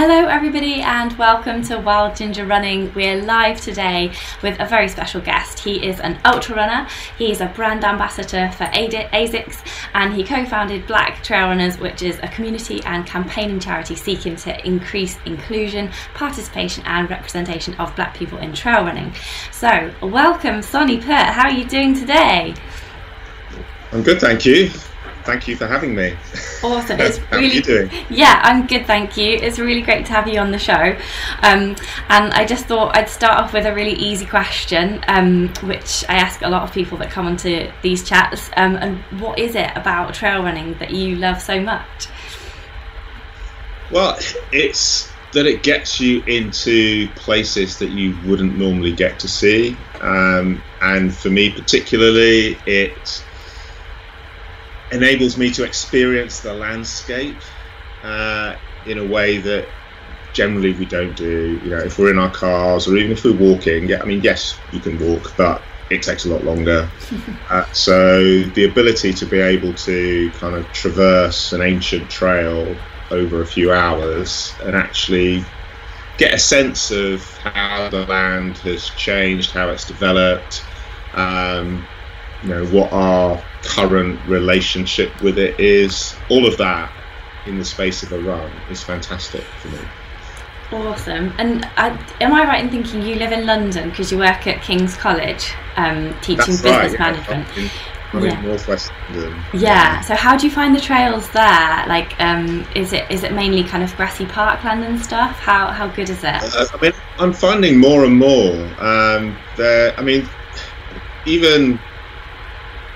Hello, everybody, and welcome to Wild Ginger Running. We're live today with a very special guest. He is an ultra runner, he's a brand ambassador for ASICS, and he co founded Black Trail Runners, which is a community and campaigning charity seeking to increase inclusion, participation, and representation of black people in trail running. So, welcome, Sonny Peart. How are you doing today? I'm good, thank you thank you for having me. Awesome. It's How really, are you doing? Yeah, I'm good, thank you. It's really great to have you on the show. Um, and I just thought I'd start off with a really easy question, um, which I ask a lot of people that come onto these chats. Um, and what is it about trail running that you love so much? Well, it's that it gets you into places that you wouldn't normally get to see. Um, and for me, particularly, it enables me to experience the landscape uh, in a way that generally we don't do. You know, if we're in our cars or even if we're walking, yeah, I mean, yes, you can walk, but it takes a lot longer. uh, so the ability to be able to kind of traverse an ancient trail over a few hours and actually get a sense of how the land has changed, how it's developed, um, you know, what our current relationship with it is. All of that in the space of a run is fantastic for me. Awesome. And uh, am I right in thinking you live in London because you work at King's College um, teaching That's business right, management? Yeah. I'm Yeah. in northwest London. Yeah. So how do you find the trails there? Like, um, is it is it mainly kind of grassy parkland and stuff? How how good is it? Uh, I mean, I'm finding more and more. Um, there, I mean, even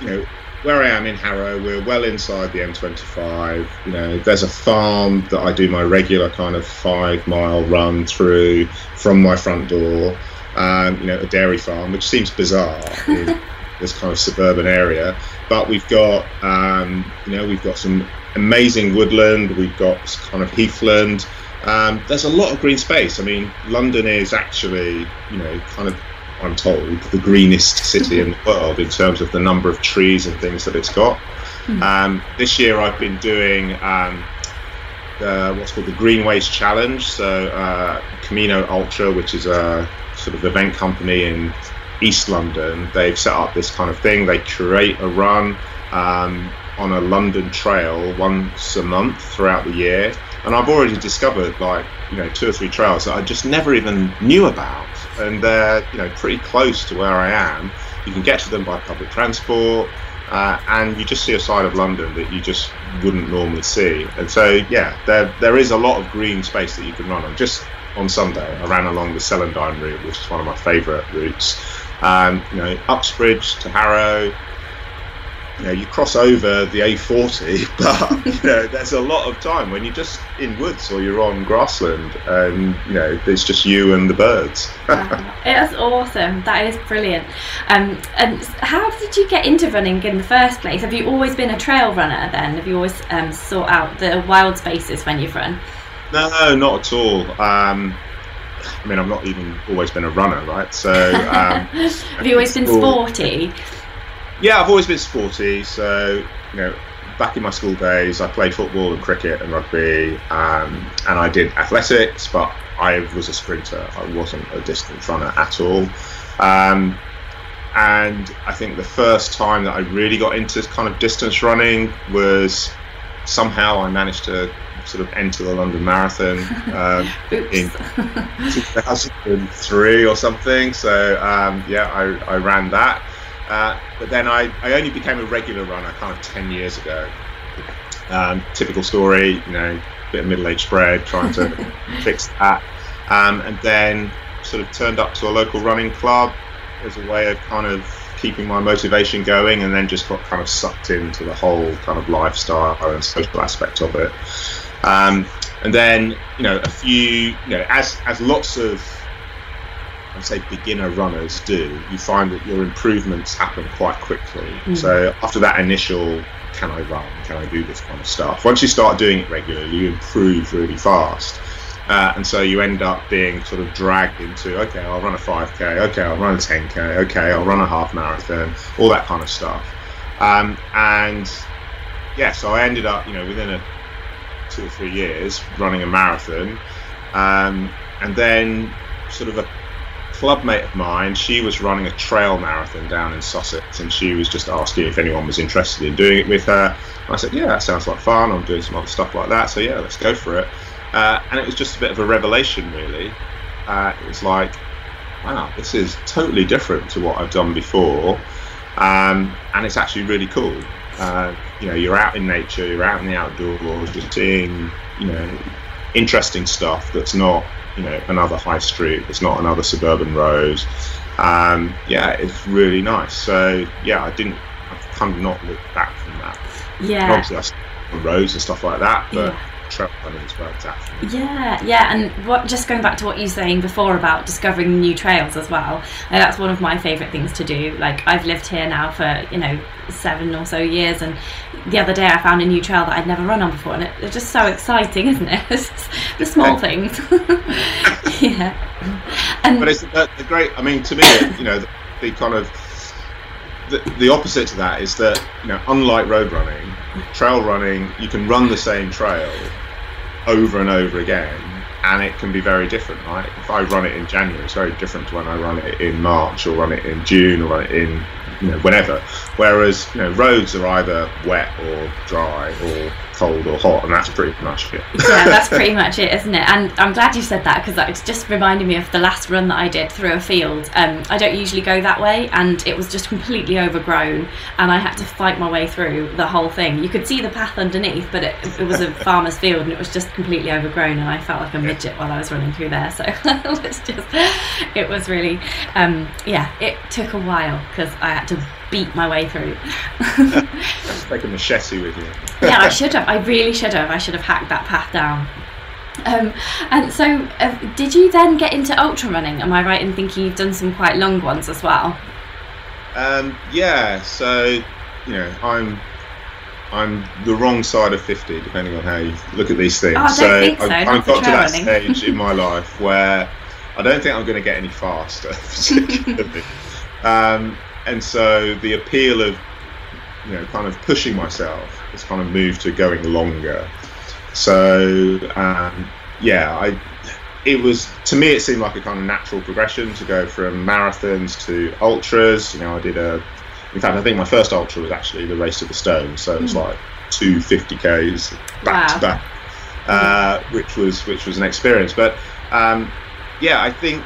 you know where I am in Harrow, we're well inside the M25. You know, there's a farm that I do my regular kind of five mile run through from my front door. Um, you know, a dairy farm, which seems bizarre in this kind of suburban area, but we've got um, you know we've got some amazing woodland. We've got kind of heathland. Um, there's a lot of green space. I mean, London is actually, you know, kind of, I'm told, the greenest city in the world in terms of the number of trees and things that it's got. Um, this year I've been doing um, the, what's called the Greenways Challenge. So, uh, Camino Ultra, which is a sort of event company in East London, they've set up this kind of thing. They curate a run um, on a London trail once a month throughout the year. And I've already discovered like, you know, two or three trails that I just never even knew about. And they're, you know, pretty close to where I am. You can get to them by public transport. uh, and you just see a side of London that you just wouldn't normally see. And so, yeah, there there is a lot of green space that you can run on. Just on Sunday, I ran along the Celandine route, which is one of my favourite routes. Um, you know, Uxbridge to Harrow, you know, you cross over the A40, but you know, there's a lot of time when you're just in woods or you're on grassland, and you know, there's just you and the birds. It's awesome. That is brilliant. Um, and how did you get into running in the first place? Have you always been a trail runner? Then have you always um, sought out the wild spaces when you've run? No, not at all. Um, I mean, I've not even always been a runner, right? So, um, have you always been sporty? Yeah, I've always been sporty. So, you know, back in my school days, I played football and cricket and rugby, um, and I did athletics, but I was a sprinter. I wasn't a distance runner at all. Um, and I think the first time that I really got into kind of distance running was somehow I managed to sort of enter the London Marathon um, in 2003 or something. So um, yeah, I, I ran that. Uh, but then I, I only became a regular runner kind of 10 years ago. Um, typical story, you know, bit of middle-aged spread, trying to fix that. Um, and then sort of turned up to a local running club as a way of kind of keeping my motivation going and then just got kind of sucked into the whole kind of lifestyle and social aspect of it. Um, and then, you know, a few, you know, as, as lots of I'd say beginner runners do, you find that your improvements happen quite quickly. Mm. So after that initial, can I run? Can I do this kind of stuff? Once you start doing it regularly, you improve really fast. Uh, and so you end up being sort of dragged into, okay, I'll run a 5K, okay, I'll run a 10K, okay, I'll run a half marathon, all that kind of stuff. Um, and yeah, so I ended up, you know, within a two or three years running a marathon. Um, and then sort of a clubmate of mine, she was running a trail marathon down in Sussex, and she was just asking if anyone was interested in doing it with her. And I said, "Yeah, that sounds like fun. I'm doing some other stuff like that, so yeah, let's go for it." Uh, and it was just a bit of a revelation, really. Uh, it was like, wow, this is totally different to what I've done before, um, and it's actually really cool. Uh, you know, you're out in nature, you're out in the outdoors, you're seeing, you know, interesting stuff that's not you know another high street. It's not another suburban road. Um, yeah, it's really nice. So yeah, I didn't. I've kind of not looked back from that. Yeah. Obviously, I roads and stuff like that, but. Yeah trail running's where it's at. Yeah, yeah, and what just going back to what you were saying before about discovering new trails as well. that's one of my favourite things to do. Like I've lived here now for you know seven or so years, and the other day I found a new trail that I'd never run on before, and it, it's just so exciting, isn't it? the small things. yeah. And but it's the, the great. I mean, to me, you know, the, the kind of the, the opposite to that is that you know, unlike road running, trail running, you can run the same trail over and over again, and it can be very different. Right? If I run it in January, it's very different to when I run it in March or run it in June or run it in you know whenever. Whereas you know roads are either wet or dry or cold or hot, and that's pretty much it. yeah, that's pretty much it, isn't it? And I'm glad you said that because it's just reminded me of the last run that I did through a field. Um, I don't usually go that way, and it was just completely overgrown, and I had to fight my way through the whole thing. You could see the path underneath, but it, it was a farmer's field, and it was just completely overgrown, and I felt like a midget while I was running through there. So it was just, it was really, um, yeah, it took a while because I had to beat my way through. Take a machete with you. yeah, I should have. I really should have. I should have hacked that path down. Um, and so, uh, did you then get into ultra running? Am I right in thinking you've done some quite long ones as well? Um, yeah. So, you know, I'm I'm the wrong side of 50, depending on how you look at these things. Oh, I so, so. I've, I've got to that running. stage in my life where I don't think I'm going to get any faster, particularly. um, and so the appeal of you know kind of pushing myself has kind of moved to going longer. So um, yeah, I it was to me it seemed like a kind of natural progression to go from marathons to ultras. You know, I did a in fact I think my first ultra was actually the race of the stone, so it was mm. like two 50ks back wow. to back, uh, which was which was an experience. But um, yeah, I think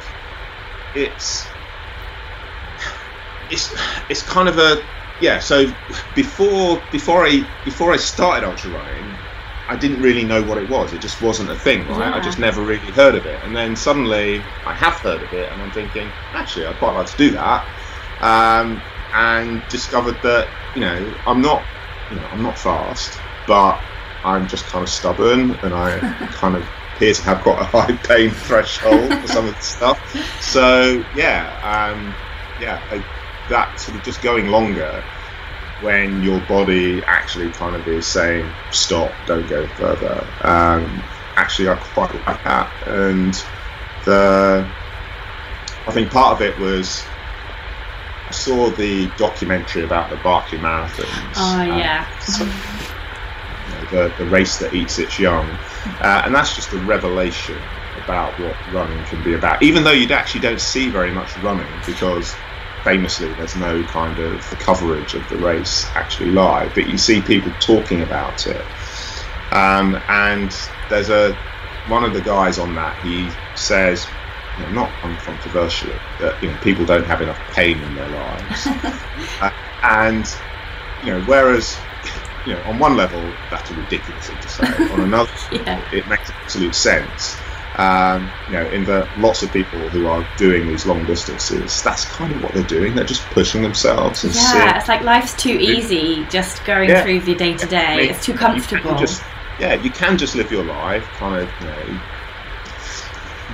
it's it's it's kind of a yeah, so before before I before I started ultra running, I didn't really know what it was. It just wasn't a thing, right? Yeah. I just never really heard of it. And then suddenly I have heard of it, and I'm thinking, actually, I'd quite like to do that. Um, and discovered that you know I'm not you know I'm not fast, but I'm just kind of stubborn, and I kind of appear to have quite a high pain threshold for some of the stuff. So yeah, um, yeah, I, that sort of just going longer when your body actually kind of is saying stop, don't go further. Um, actually, I quite like that, and the I think part of it was I saw the documentary about the Barkley Marathons. Oh um, yeah. so, you know, the, the race that eats its young. Uh, and that's just a revelation about what running can be about. Even though you actually don't see very much running because famously there's no kind of coverage of the race actually live, but you see people talking about it. Um, and there's a one of the guys on that, he says, you know, not uncontroversially, that you know, people don't have enough pain in their lives. uh, and you know, whereas you know, on one level, that's a ridiculous thing to say. On another, Yeah. it makes absolute sense. Um, you know, in the lots of people who are doing these long distances, that's kind of what they're doing. They're just pushing themselves seeing. Yeah, it's like life's too easy just going Yeah. through the day to day. It's too you comfortable. just- yeah, you can just live your life kind of, you know,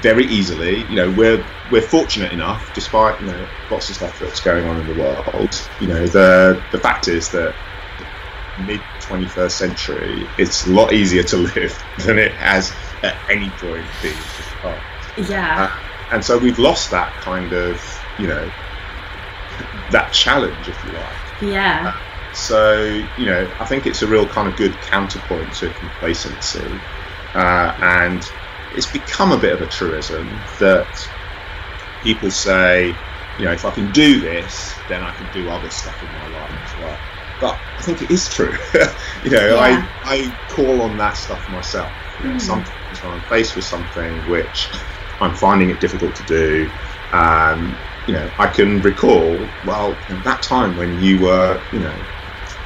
very easily. You know, we're we're fortunate enough, despite you know lots of stuff that's going on in the world. You know, the the fact is that mid 21st century, it's a lot easier to live than it has at any point been yeah. Uh, and so we've lost that kind of, you know, that challenge, if you like. yeah. So, you know, I think it's a real kind of good counterpoint to complacency. Uh, and it's become a bit of a truism that people say, you know, if I can do this, then I can do other stuff in my life as well. But I think it is true. you know, Yeah. I, I call on that stuff myself. You know, Mm. Sometimes when I'm faced with something which I'm finding it difficult to do, um, you know, I can recall, well, that time when you were, you know,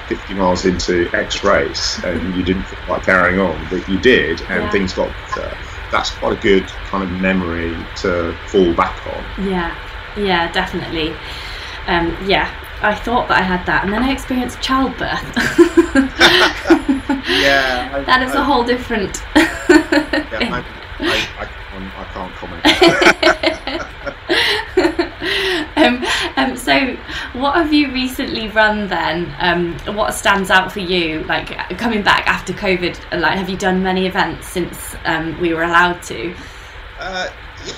50 miles into X race and you didn't feel like carrying on, but you did, and Yeah. things got better. That's quite a good kind of memory to fall back on. Yeah, yeah, definitely. Um, yeah, I thought that I had that, and then I experienced childbirth. Yeah, I- that is a I- whole different. Yeah, I, I, I, can't- I can't comment. um, um, so, what have you recently run then? Um, what stands out for you? Like coming back after COVID, like have you done many events since um, we were allowed to? Uh,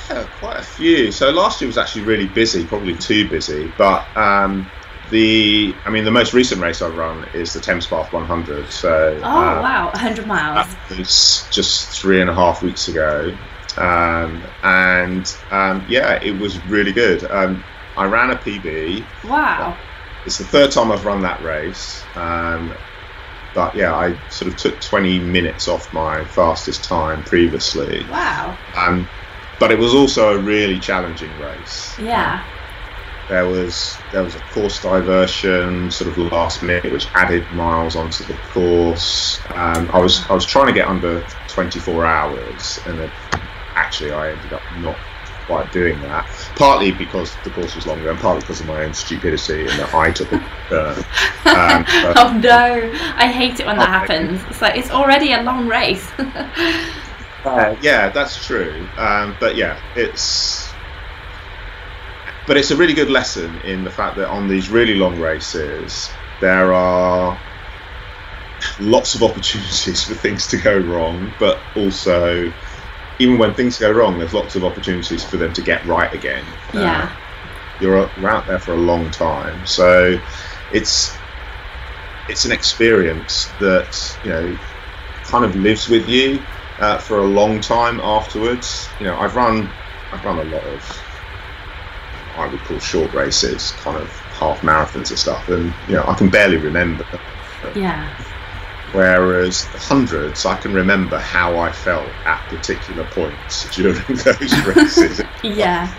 yeah, quite a few. So last year was actually really busy, probably too busy. But um, the, I mean, the most recent race I've run is the Thames Path 100. So Oh uh, wow, 100 miles. It's just three and a half weeks ago. Um, and um, yeah, it was really good. Um, I ran a PB. Wow. It's the third time I've run that race. Um, but yeah, I sort of took 20 minutes off my fastest time previously. Wow. Um, but it was also a really challenging race. Yeah. There was there was a course diversion sort of last minute, which added miles onto the course. Um, I was I was trying to get under 24 hours, and then actually I ended up not quite doing that. Partly because the course was longer, and partly because of my own stupidity and that I took a turn. Um, Oh no, I hate it when that happens. It's like it's already a long race. Uh, yeah, that's true. Um, but yeah, it's but it's a really good lesson in the fact that on these really long races there are lots of opportunities for things to go wrong, but also even when things go wrong, there's lots of opportunities for them to get right again. yeah. you're, you're out there for a long time, so it's it's an experience that you know kind of lives with you uh, for a long time afterwards. You know, I've run I've run a lot of I would call short races, kind of half marathons and stuff, and you know I can barely remember. Yeah. Whereas the hundreds, I can remember how I felt at particular points during those races. Yeah.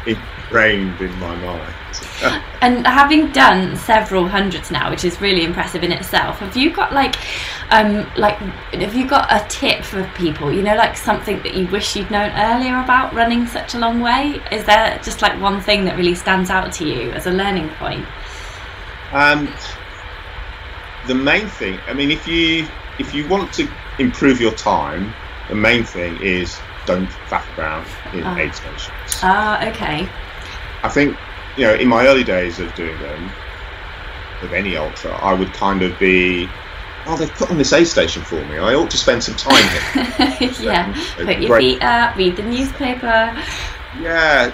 Ingrained in my mind. And having done several hundreds now, which is really impressive in itself, have you got like, um, like, have you got a tip for people? You know, like something that you wish you'd known earlier about running such a long way. Is there just like one thing that really stands out to you as a learning point? Um, the main thing, I mean, if you if you want to improve your time, the main thing is don't faff around in Ah. aid stations. Ah, okay. I think you know, in my early days of doing them, of any ultra, I would kind of be, oh, they've put on this aid station for me. I ought to spend some time here. yeah. So, Put your great. feet up, read the newspaper. Yeah,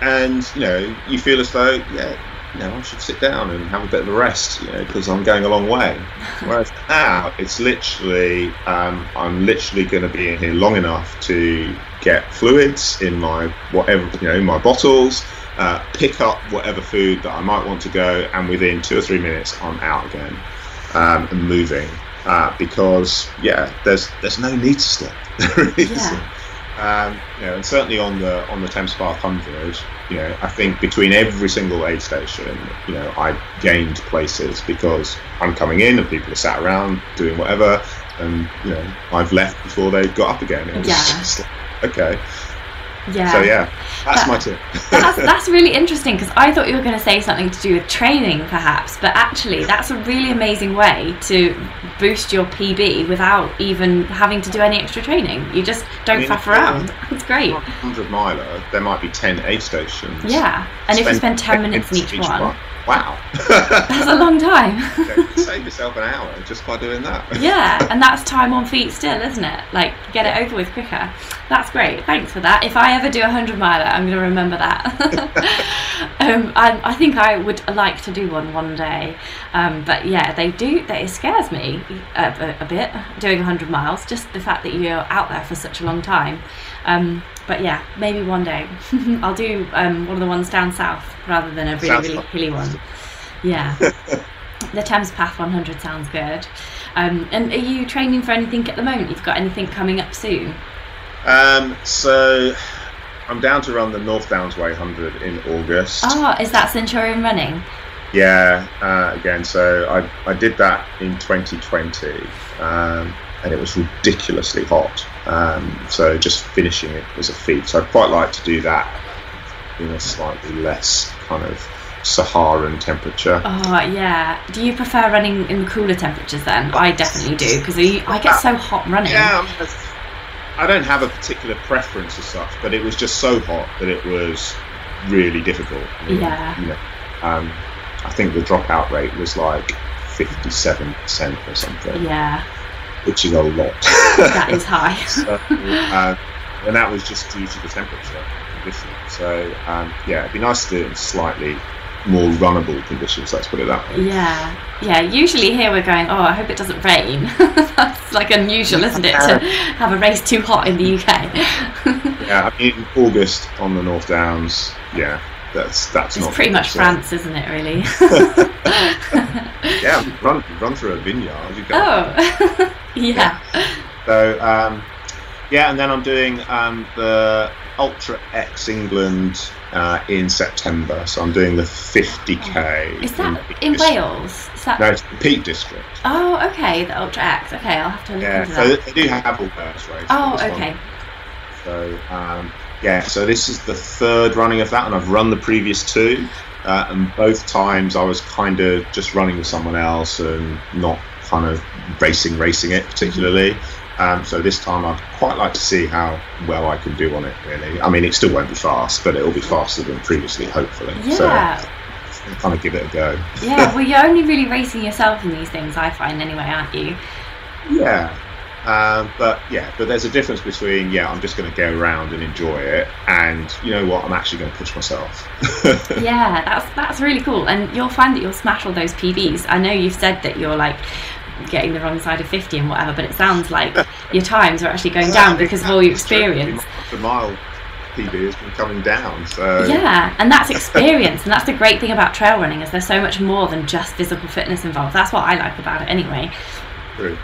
and you know, you feel as though, yeah, you know, I should sit down and have a bit of a rest, you know, because I'm going a long way. Whereas now, it's literally, um, I'm literally going to be in here long enough to get fluids in my whatever, you know, in my bottles, uh, pick up whatever food that I might want to go, and within two or three minutes, I'm out again um, and moving. Uh, because yeah, there's there's no need to stop. There really Yeah. Um, you know, and certainly on the on the Thames Path Hundred, you know, I think between every single aid station, you know, I gained places because I'm coming in and people are sat around doing whatever, and you know, I've left before they got up again. It was Yeah. just like, okay, Yeah. so yeah, that's That- my tip. that's, that's really interesting because I thought you were going to say something to do with training, perhaps, but actually, that's a really amazing way to boost your PB without even having to do any extra training. You just don't Yeah. faff around. It's great. 100 miler, there might be 10 aid stations. Yeah, and if you spend 10 minutes in each one, Wow. that's a long time. You save yourself an hour just by doing that. yeah, and that's time on feet still, isn't it? Like, get it over with quicker. That's great. Thanks for that. If I ever do a 100 miler, I'm going to remember that. um, I, I think I would like to do one one day. Um, but yeah, they do, that it scares me a, a, a bit doing 100 miles, just the fact that you're out there for such a long time. Um, but yeah, maybe one day. I'll do um, one of the ones down south rather than a really, really hilly one. Yeah. the Thames Path 100 sounds good. Um, and are you training for anything at the moment? You've got anything coming up soon? Um, so I'm down to run the North Downs Way 100 in August. Oh, is that Centurion running? Yeah, uh, again, so I, I did that in 2020 um, and it was ridiculously hot. Um, so just finishing it was a feat. So I'd quite like to do that in a slightly less kind of Saharan temperature. Oh, yeah. Do you prefer running in the cooler temperatures then? I definitely do because I get so hot running. Yeah, I mean, I don't have a particular preference as such, but it was just so hot that it was really difficult. I mean, Yeah. You know, um, I think the dropout rate was like 57% or something, Yeah, which is a lot. that is high. so, uh, and that was just due to the temperature condition. So, um, yeah, it'd be nice to do it in slightly more runnable conditions, let's put it that way. Yeah, yeah. Usually here we're going. Oh, I hope it doesn't rain. That's like unusual, isn't it, to have a race too hot in the UK? Yeah, I mean, August on the North Downs, yeah, that's that's it's not pretty much so- France, isn't it? Really? Yeah, run run through a vineyard. You go. oh, yeah. So um, yeah, and then I'm doing um, the Ultra X England uh, in September. So I'm doing the 50k. Is that Peak in Wales? Is that? No, it's the Peak District. Oh, okay. The Ultra X. Okay, I'll have to look Yeah, into so that. they do have all those races. Oh, This one. okay. So um, yeah, so this is the third running of that, and I've run the previous two, uh, and both times I was kind of just running with someone else and not kind of racing, racing it particularly. Um, so this time I'd quite like to see how well I can do on it. Really, I mean, it still won't be fast, but it'll be faster than previously, hopefully. Yeah. So I'll kind of give it a go. Yeah, well, you're only really racing yourself in these things, I find, anyway, aren't you? Yeah. Um, but yeah, but there's a difference between yeah, I'm just going to go around and enjoy it, and you know what, I'm actually going to push myself. Yeah, that's that's really cool, and you'll find that you'll smash all those PBs. I know you've said that you're like getting the wrong side of 50 and whatever, but it sounds like your times are actually going down because of all your experience. The mile PB has been coming down, so Yeah, and that's experience, and that's the great thing about trail running is there's so much more than just physical fitness involved. That's what I like about it, anyway. true.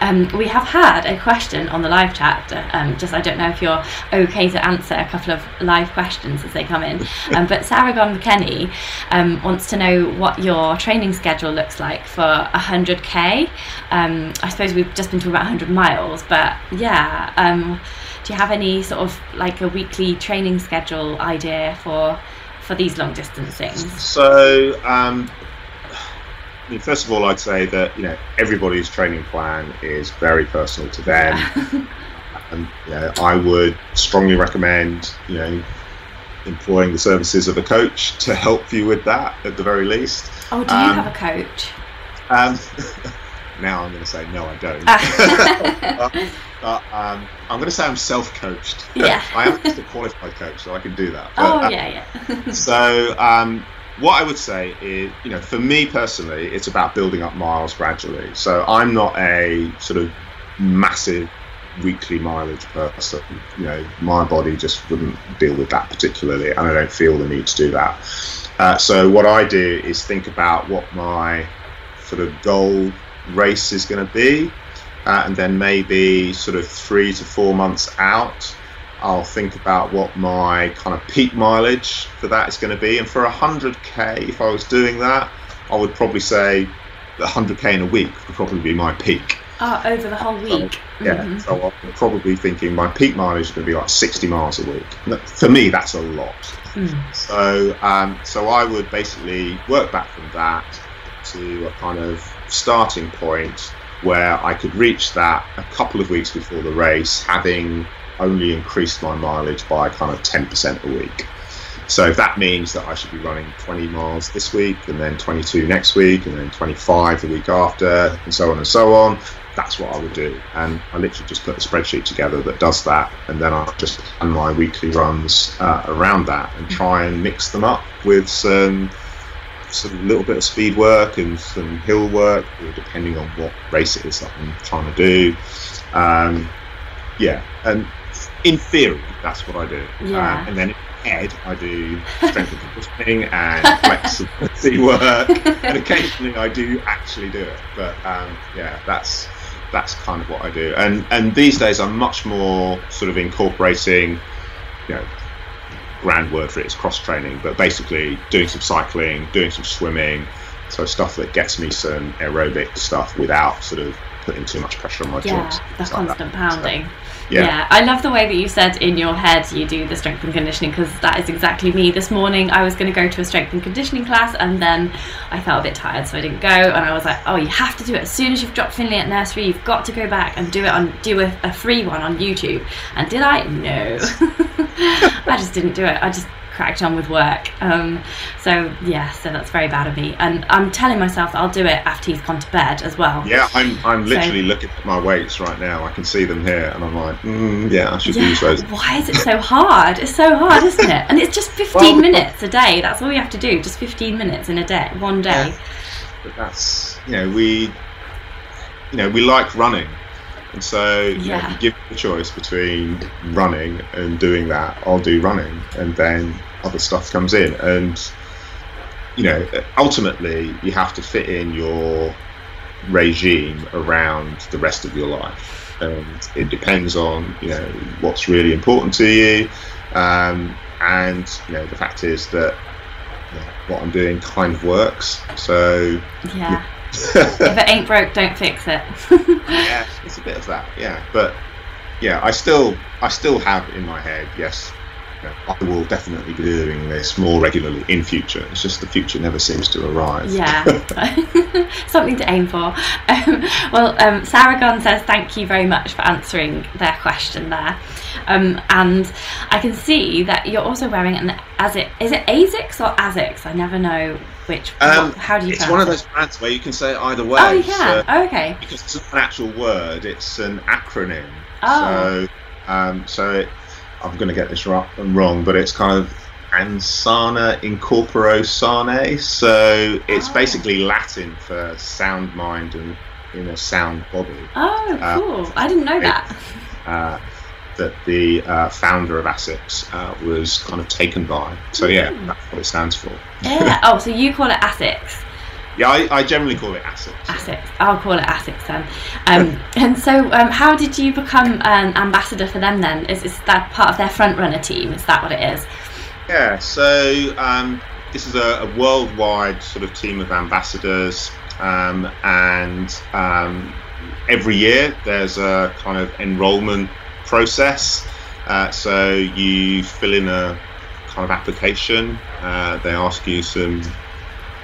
Um, we have had a question on the live chat. Um, just I don't know if you're okay to answer a couple of live questions as they come in. Um, but Saragon McKenney um, wants to know what your training schedule looks like for 100k. Um, I suppose we've just been talking about 100 miles, but yeah. Um, do you have any sort of like a weekly training schedule idea for for these long distance things? So, um, I mean, first of all, I'd say that you know everybody's training plan is very personal to them. and you know, I would strongly recommend you know employing the services of a coach to help you with that at the very least. Oh, do you um, have a coach? Um, now I'm going to say no, I don't. but, um, I'm going to say I'm self-coached. Yeah. I am just a qualified coach, so I can do that. But, oh yeah, yeah. so um, what I would say is, you know, for me personally, it's about building up miles gradually. So I'm not a sort of massive weekly mileage person. You know, my body just wouldn't deal with that particularly, and I don't feel the need to do that. Uh, so what I do is think about what my sort of goal race is going to be, uh, and then maybe sort of three to four months out I'll think about what my kind of peak mileage for that is going to be. And for 100k, if I was doing that, I would probably say 100k in a week would probably be my peak. Oh, over the whole week. So, yeah, mm-hmm. so I'm probably thinking my peak mileage is going to be like 60 miles a week. For me, that's a lot. Mm. So, um, so I would basically work back from that to a kind of starting point where I could reach that a couple of weeks before the race, having only increased my mileage by kind of 10% a week. So if that means that I should be running 20 miles this week and then 22 next week and then 25 the week after and so on and so on, that's what I would do. And I literally just put a spreadsheet together that does that, and then I just plan my weekly runs uh, around that and try and mix them up with some some little bit of speed work and some hill work, depending on what race it is that I'm trying to do. Um, yeah, and in theory, that's what I do. Yeah. Um, and then in head, I do strength and conditioning and flexibility work, and occasionally I do actually do it. But um, yeah, that's that's kind of what I do. And and these days I'm much more sort of incorporating, you know, grand word for it is cross training, but basically doing some cycling, doing some swimming, so stuff that gets me some aerobic stuff without sort of putting too much pressure on my yeah, joints. the constant pounding. So, yeah. yeah. I love the way that you said in your head you do the strength and conditioning because that is exactly me. This morning I was going to go to a strength and conditioning class and then I felt a bit tired, so I didn't go. And I was like, "Oh, you have to do it as soon as you've dropped Finley at nursery. You've got to go back and do it on do a, a free one on YouTube." And did I? No, I just didn't do it. I just cracked on with work. Um, so yeah, so that's very bad of me. And I'm telling myself I'll do it after he's gone to bed as well. Yeah, I'm I'm literally so, looking at my weights right now. I can see them here, and I'm like, mm, yeah, I should yeah, use those. Why is it so hard? It's so hard, isn't it? And it's just 15 well, minutes a day. That's all you have to do. Just 15 minutes in a day, one day. Yeah. But that's you know we you know we like running and so you, yeah. know, you give the choice between running and doing that. I'll do running, and then other stuff comes in. And you know, ultimately, you have to fit in your regime around the rest of your life, and it depends on you know what's really important to you. Um, and you know, the fact is that you know, what I'm doing kind of works. So yeah if it ain't broke, don't fix it. yeah, it's a bit of that. Yeah, but yeah, I still, I still have in my head, yes, I will definitely be doing this more regularly in future. It's just the future never seems to arrive. Yeah, something to aim for. Um, well, um, Saragon says thank you very much for answering their question there. Um, and I can see that you're also wearing an as it is it ASICS or ASICS? I never know which. Um, what, how do you? It's one of those brands where you can say it either way. Oh, you can. So, oh, okay. Because it's not an actual word; it's an acronym. Oh. So, um, so it, I'm going to get this wrong, but it's kind of Ansana Incorporo Sane. So it's oh. basically Latin for sound mind and in a sound body. Oh, uh, cool! I didn't know it, that. Uh, that the uh, founder of ASICS uh, was kind of taken by. So yeah, mm. that's what it stands for. Yeah. oh, so you call it ASICS. Yeah, I, I generally call it ASICS. ASICS. I'll call it ASICS then. Um, and so, um, how did you become an ambassador for them then? Is, is that part of their front runner team? Is that what it is? Yeah, so um, this is a, a, worldwide sort of team of ambassadors, um, and um, every year there's a kind of enrolment process. Uh, so you fill in a kind of application. Uh, they ask you some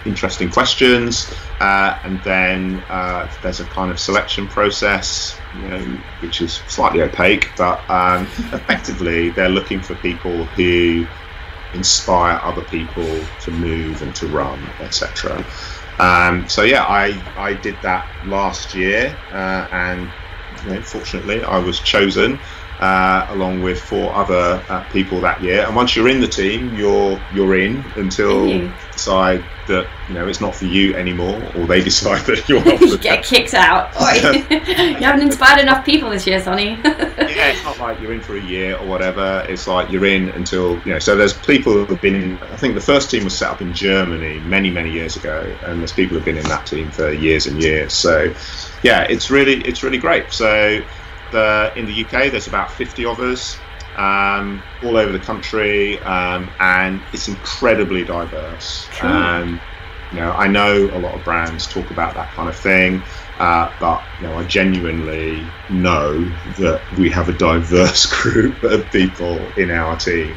interesting questions, uh, and then uh, there's a kind of selection process, you know, which is slightly opaque, but um, effectively they're looking for people who inspire other people to move and to run, etc. Um, so yeah, I I did that last year, uh, and you know, fortunately I was chosen uh, along with four other uh, people that year. And once you're in the team, you're you're in until decide that you know it's not for you anymore, or they decide that you're not. you get kicked out. you haven't inspired enough people this year, Sonny. yeah, it's not like you're in for a year or whatever. It's like you're in until you know. So there's people who have been in. I think the first team was set up in Germany many many years ago, and there's people who've been in that team for years and years. So yeah, it's really it's really great. So the, in the UK, there's about 50 of us um, all over the country, um, and it's incredibly diverse. Cool. Um, you know, I know a lot of brands talk about that kind of thing, uh, but you know, I genuinely know that we have a diverse group of people in our team.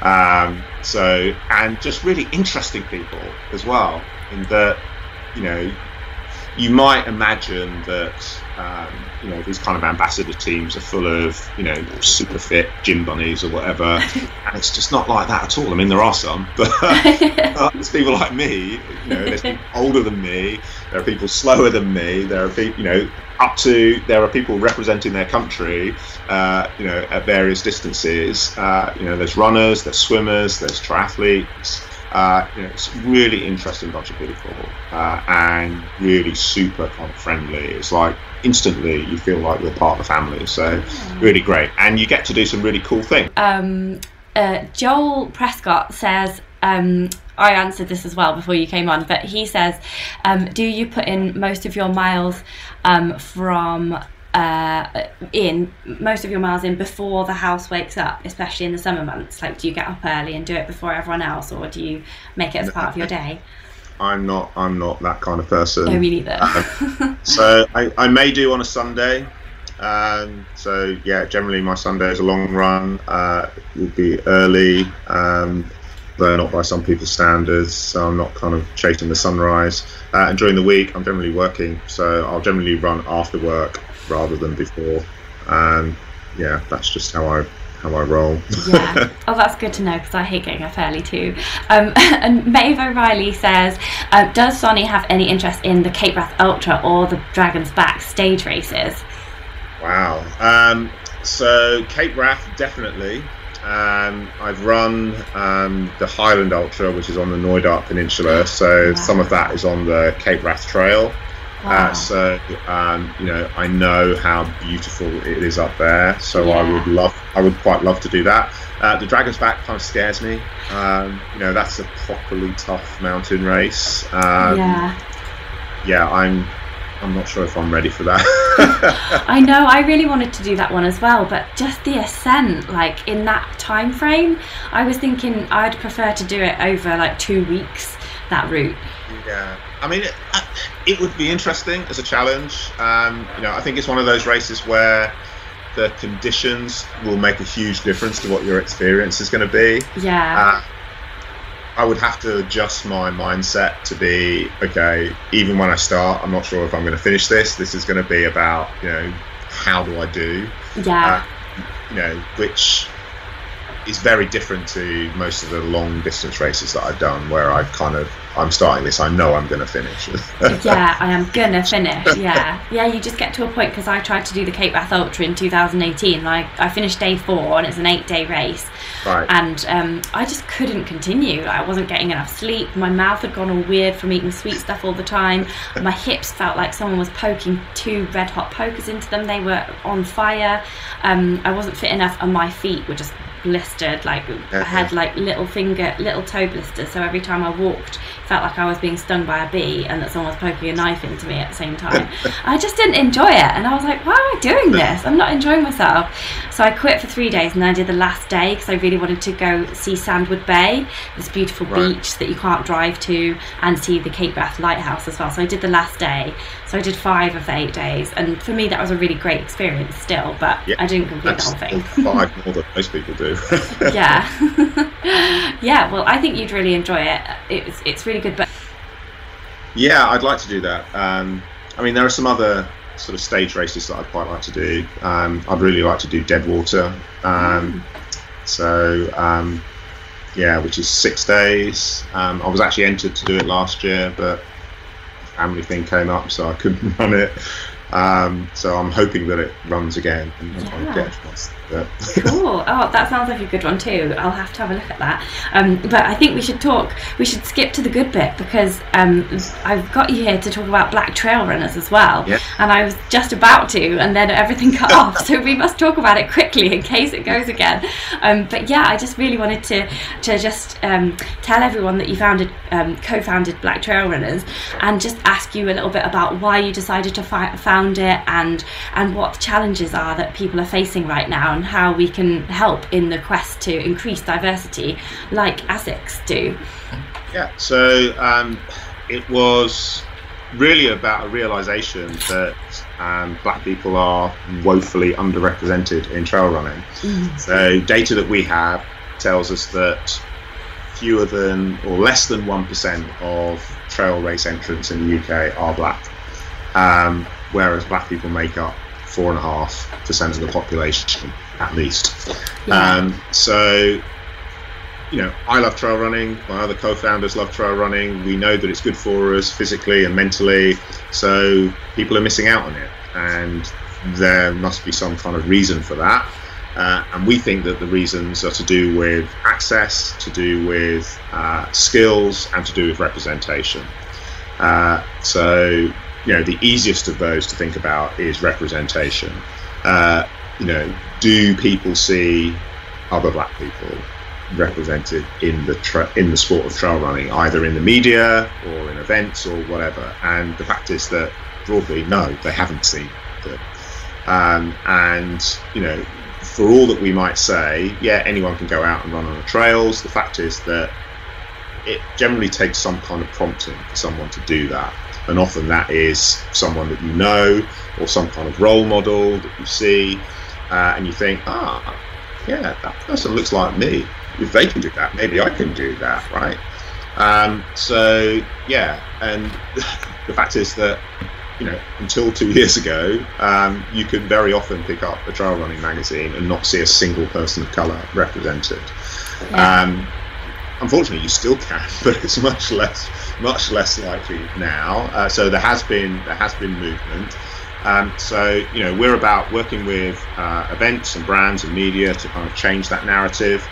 Um, so, and just really interesting people as well, in that, you know, you might imagine that um, you know these kind of ambassador teams are full of you know super fit gym bunnies or whatever, and it's just not like that at all. I mean, there are some, but uh, there's people like me. You know, there's people older than me. There are people slower than me. There are people, you know, up to there are people representing their country, uh, you know, at various distances. Uh, you know, there's runners, there's swimmers, there's triathletes. Uh, you know, it's really interesting bunch of people uh, and really super kind of friendly. It's like instantly you feel like you're part of the family. So really great, and you get to do some really cool things. Um, uh, Joel Prescott says. Um, I answered this as well before you came on, but he says, um, "Do you put in most of your miles um, from uh, in most of your miles in before the house wakes up, especially in the summer months? Like, do you get up early and do it before everyone else, or do you make it as part of your day? I'm not. I'm not that kind of person. No, me neither. uh, so I, I may do on a Sunday. Um, so yeah, generally my Sunday is a long run. Uh, will be early, um, though not by some people's standards. So I'm not kind of chasing the sunrise. Uh, and during the week, I'm generally working, so I'll generally run after work rather than before. And yeah, that's just how I how I roll. yeah. Oh, that's good to know because I hate getting up early too. Um, and Maeve O'Reilly says, um, does Sonny have any interest in the Cape Wrath Ultra or the Dragon's Back stage races? Wow. Um, so Cape Wrath definitely. Um, I've run um, the Highland Ultra, which is on the Knoydart Peninsula. So wow. some of that is on the Cape Wrath Trail. Wow. Uh, so um, you know, I know how beautiful it is up there. So yeah. I would love, I would quite love to do that. Uh, the Dragon's Back kind of scares me. Um, you know, that's a properly tough mountain race. Um, yeah. Yeah, I'm. I'm not sure if I'm ready for that. I know. I really wanted to do that one as well, but just the ascent, like in that time frame, I was thinking I'd prefer to do it over like two weeks. That route. Yeah. I mean, it, uh, it would be interesting as a challenge. Um, you know, I think it's one of those races where the conditions will make a huge difference to what your experience is going to be. Yeah. Uh, I would have to adjust my mindset to be okay. Even when I start, I'm not sure if I'm going to finish this. This is going to be about you know how do I do? Yeah. Uh, you know, which is very different to most of the long distance races that I've done, where I've kind of I'm starting this. I know I'm going to finish. yeah, I am going to finish. Yeah, yeah. You just get to a point because I tried to do the Cape Wrath Ultra in 2018. Like I finished day four, and it's an eight-day race. Right. And um, I just couldn't continue. I wasn't getting enough sleep. My mouth had gone all weird from eating sweet stuff all the time. My hips felt like someone was poking two red hot pokers into them. They were on fire. Um, I wasn't fit enough, and my feet were just blistered. Like I had like little finger, little toe blisters. So every time I walked felt like I was being stung by a bee and that someone was poking a knife into me at the same time. I just didn't enjoy it, and I was like, why am I doing this? I'm not enjoying myself. So I quit for three days, and then I did the last day because I really wanted to go see Sandwood Bay, this beautiful Right. beach that you can't drive to, and see the Cape Wrath Lighthouse as well. So I did the last day. So I did five of the eight days, and for me that was a really great experience still. But Yeah, I didn't complete the whole thing. five more than most people do. yeah yeah well i think you'd really enjoy it it's, it's really good but Yeah, I'd like to do that. Um, I mean, there are some other sort of stage races that I'd quite like to do. Um, I'd really like to do Deadwater. Um, so, um, yeah, which is six days. Um, I was actually entered to do it last year, but family thing came up, so I couldn't run it. Um, so I'm hoping that it runs again and Yeah. get cool. Oh that sounds like a good one too. I'll have to have a look at that. Um, but i think we should talk we should skip to the good bit because um, i've got you here to talk about black trail runners as well. Yeah. and i was just about to and then everything cut off. So we must talk about it quickly in case it goes again. Um, but yeah i just really wanted to to just um, tell everyone that you founded um, co-founded black trail runners and just ask you a little bit about why you decided to fi- found it and and what the challenges are that people are facing right now and how we can help in the quest to increase diversity like Asics do. Yeah, so um, it was really about a realization that um, black people are woefully underrepresented in trail running. So, data that we have tells us that fewer than or less than 1% of trail race entrants in the UK are black, um, whereas black people make up 4.5% of the population at least. Yeah. Um, so, you know, I love trail running. My other co-founders love trail running. We know that it's good for us physically and mentally. So people are missing out on it, and there must be some kind of reason for that. Uh, and we think that the reasons are to do with access, to do with uh, skills, and to do with representation. Uh, so, you know, the easiest of those to think about is representation. Uh, you know, do people see other black people represented in the tra- in the sport of trail running, either in the media or in events or whatever? And the fact is that broadly, no, they haven't seen them. Um, and you know, for all that we might say, yeah, anyone can go out and run on the trails. The fact is that it generally takes some kind of prompting for someone to do that. And often that is someone that you know or some kind of role model that you see, uh, and you think, ah, yeah, that person looks like me. If they can do that, maybe I can do that, right? Um, so, yeah, and the fact is that, you know, until two years ago, um, you could very often pick up a trail running magazine and not see a single person of colour represented. Um, unfortunately, you still can, but it's much less much less likely now. Uh, so there has been there has been movement. Um, so you know we're about working with uh, events and brands and media to kind of change that narrative.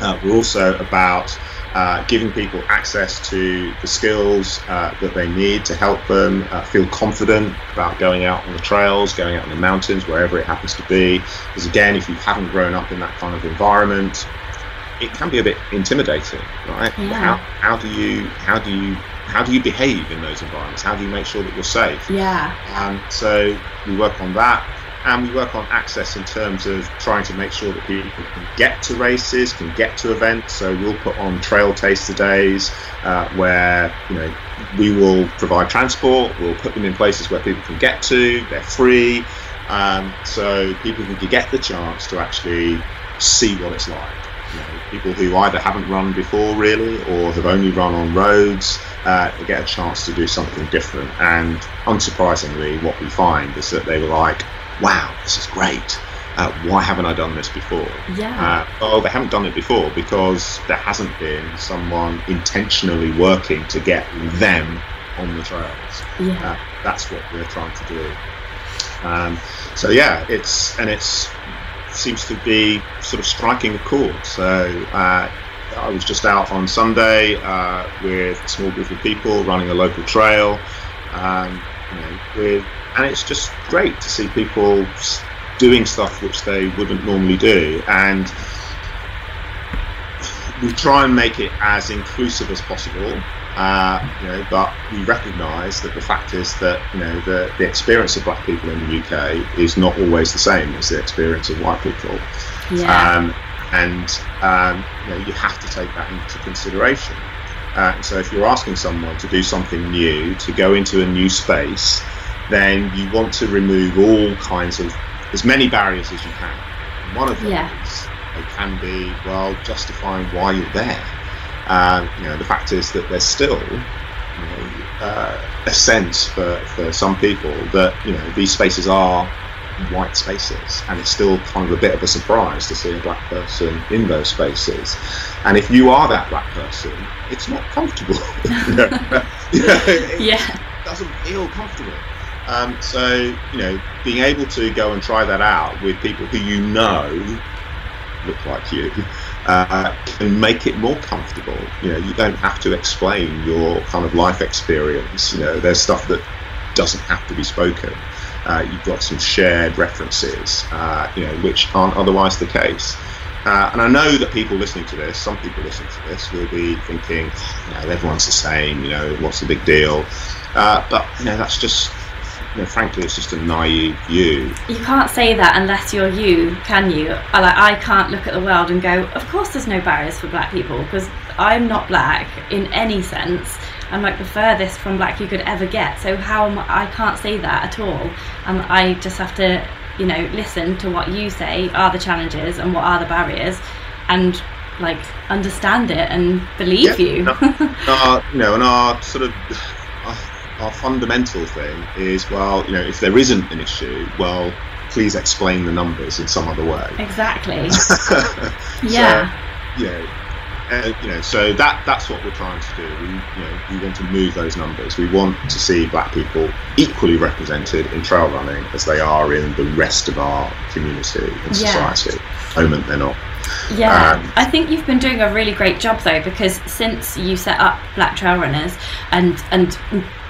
Uh, we're also about uh, giving people access to the skills uh, that they need to help them uh, feel confident about going out on the trails, going out on the mountains, wherever it happens to be. Because again, if you haven't grown up in that kind of environment, it can be a bit intimidating, right? Yeah. How, how do you how do you how do you behave in those environments? How do you make sure that you're safe? yeah Um, so we work on that, and we work on access in terms of trying to make sure that people can get to races, can get to events. So we'll put on trail taster days uh, where you know we will provide transport. We'll put them in places where people can get to. They're free, um, so people can get the chance to actually see what it's like. People who either haven't run before really or have only run on roads uh, get a chance to do something different. And unsurprisingly, what we find is that they were like, wow, this is great. Uh, why haven't I done this before? Yeah. Uh, oh, they haven't done it before because there hasn't been someone intentionally working to get them on the trails. Yeah. Uh, that's what we're trying to do. Um, so yeah, it's and it's seems to be sort of striking a chord. So uh, I was just out on Sunday uh, with a small group of people running a local trail, um, you know, with, and it's just great to see people doing stuff which they wouldn't normally do, and we try and make it as inclusive as possible. Uh, you know, but we recognise that the fact is that you know the, the experience of black people in the UK is not always the same as the experience of white people. Yeah. Um, and um, you know you have to take that into consideration. Uh, so if you're asking someone to do something new, to go into a new space, then you want to remove all kinds of as many barriers as you can. And one of those Yeah. it can be well justifying why you're there. Um, you know, the fact is that there's still you know, uh, a sense for, for some people that you know these spaces are white spaces, and it's still kind of a bit of a surprise to see a black person in those spaces. And if you are that black person, it's not comfortable. you know, it yeah. doesn't feel comfortable. Um, so you know, being able to go and try that out with people who you know look like you uh, can make it more comfortable. You know, you don't have to explain your kind of life experience. You know, there's stuff that doesn't have to be spoken. Uh, you've got some shared references, uh, you know, which aren't otherwise the case. Uh, and I know that people listening to this, some people listening to this, will be thinking, you know, everyone's the same. You know, what's the big deal? Uh, but you know, that's just, know, frankly, it's just a naive view. You can't say that unless you're you, can you? I, like, I can't look at the world and go, of course there's no barriers for black people, because I'm not black in any sense. I'm like the furthest from black you could ever get. So how am I? I can't say that at all. Um, I just have to, you know, listen to what you say are the challenges and what are the barriers, and like understand it and believe Yeah, you. our, you know, and our sort of our, fundamental thing is, well, you know, if there isn't an issue, well, please explain the numbers in some other way. exactly. So, Yeah. you know, uh, you know, so that that's what we're trying to do. We, you know, we want to move those numbers. We want to see black people equally represented in trail running as they are in the rest of our community and society. At the moment, they're not. Yeah, Um, I think you've been doing a really great job though, because since you set up Black Trail Runners, and and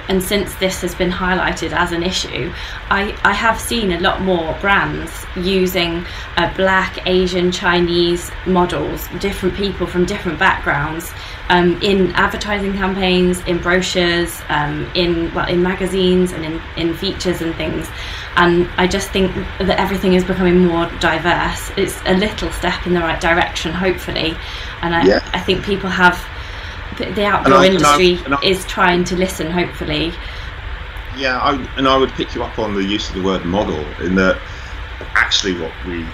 and since this has been highlighted as an issue, I I have seen a lot more brands using uh, Black, Asian, Chinese models, different people from different backgrounds. Um, in advertising campaigns, in brochures, um, in well, in magazines and in, in features and things, and I just think that everything is becoming more diverse. It's a little step in the right direction, hopefully, and I, Yeah. I think people have the outdoor I- and I- industry and I- is trying to listen. Hopefully, Yeah, I, and I would pick you up on the use of the word model in that actually what we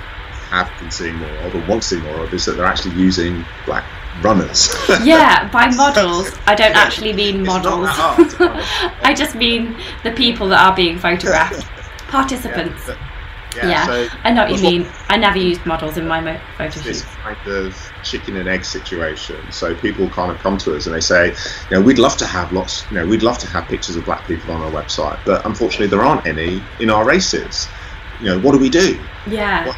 have been seeing more of, or want to see more of, is that they're actually using black runners. yeah. By models, I don't actually mean models. hard to kind of- I just mean the people that are being photographed, participants. but- Yeah, so I know what you mean. I never used models in my photo This kind of chicken and egg situation. So people kind of come to us and they say, you know, we'd love to have lots, you know, we'd love to have pictures of black people on our website, but unfortunately there aren't any in our races. You know, what do we do? Yeah, What-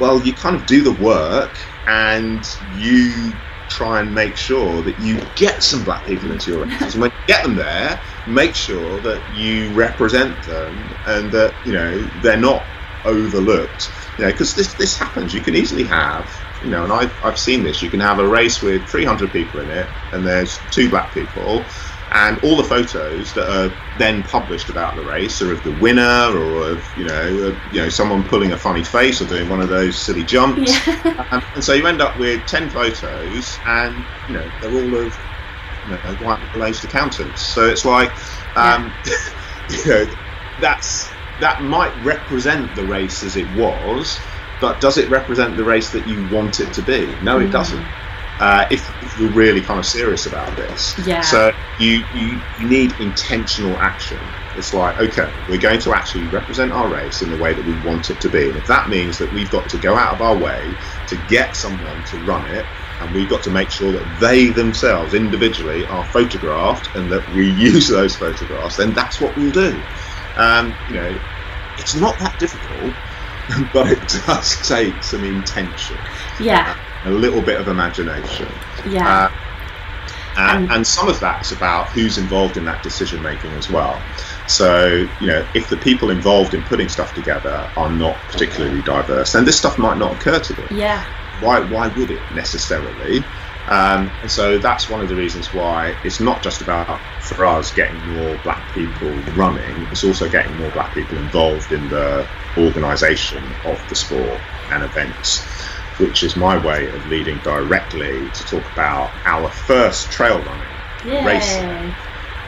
well, you kind of do the work and you try and make sure that you get some black people into your races. And when you get them there, make sure that you represent them and that, you know, they're not overlooked. You know, because this, this happens. You can easily have, you know, and I've, I've seen this, you can have a race with 300 people in it and there's two black people and all the photos that are then published about the race are of the winner or of you know of, you know someone pulling a funny face or doing one of those silly jumps. Yeah, um, and so you end up with 10 photos and you know they're all of you know white middle-aged accountants. So it's like um, you know that's that might represent the race as it was but does it represent the race that you want it to be? No it Mm. doesn't uh, if, if you're really kind of serious about this. Yeah. so you, you you need intentional action. It's like okay we're going to actually represent our race in the way that we want it to be. And if that means that we've got to go out of our way to get someone to run it and we've got to make sure that they themselves individually are photographed and that we use those photographs then that's what we'll do. Um, you know it's not that difficult but it does take some intention. Yeah, a little bit of imagination yeah. uh, and, And- and some of that's about who's involved in that decision making as well. So, you know, if the people involved in putting stuff together are not particularly diverse, then this stuff might not occur to them. yeah. Why, why would it necessarily? Um, and so that's one of the reasons why it's not just about for us getting more black people running, it's also getting more black people involved in the organisation of the sport and events, which is my way of leading directly to talk about our first trail running race,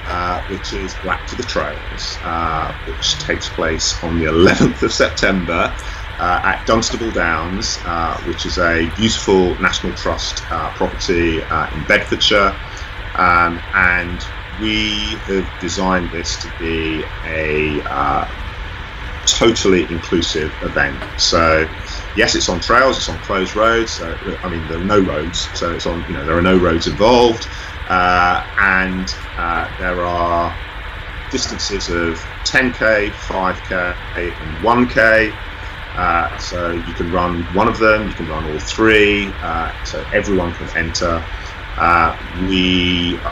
uh, which is Black to the Trails, uh, which takes place on the 11th of September uh, at Dunstable Downs, uh, which is a beautiful National Trust uh, property uh, in Bedfordshire. Um, and we have designed this to be a uh, totally inclusive event. So, yes, it's on trails, it's on closed roads. So, I mean, there are no roads, so it's on. You know, there are no roads involved, uh, and there are distances of 10k, 5k, and 1k. Uh, so you can run one of them, you can run all three, uh, so everyone can enter. Uh, we